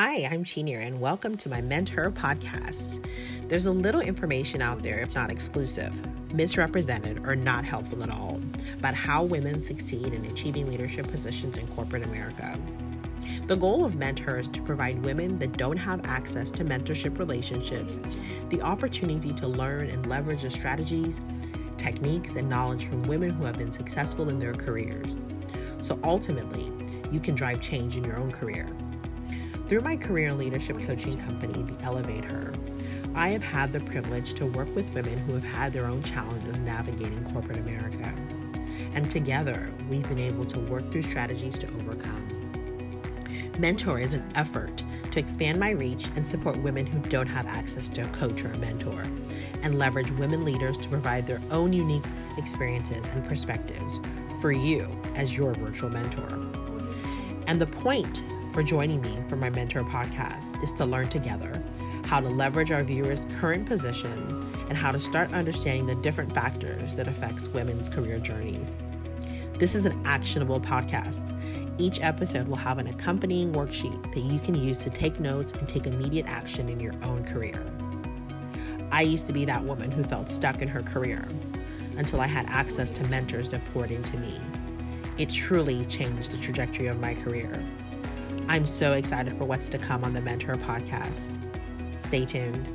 Hi, I'm Chenier, and welcome to my Mentor podcast. There's a little information out there, if not exclusive, misrepresented, or not helpful at all, about how women succeed in achieving leadership positions in corporate America. The goal of Mentor is to provide women that don't have access to mentorship relationships the opportunity to learn and leverage the strategies, techniques, and knowledge from women who have been successful in their careers. So ultimately, you can drive change in your own career. Through my career and leadership coaching company, The Elevate Her, I have had the privilege to work with women who have had their own challenges navigating corporate America. And together, we've been able to work through strategies to overcome. Mentor is an effort to expand my reach and support women who don't have access to a coach or a mentor, and leverage women leaders to provide their own unique experiences and perspectives for you as your virtual mentor. And the point for joining me for my Mentor podcast is to learn together how to leverage our viewers' current position and how to start understanding the different factors that affects women's career journeys. This is an actionable podcast. Each episode will have an accompanying worksheet that you can use to take notes and take immediate action in your own career. I used to be that woman who felt stuck in her career until I had access to mentors that poured into me. It truly changed the trajectory of my career. I'm so excited for what's to come on the Mentor podcast. Stay tuned.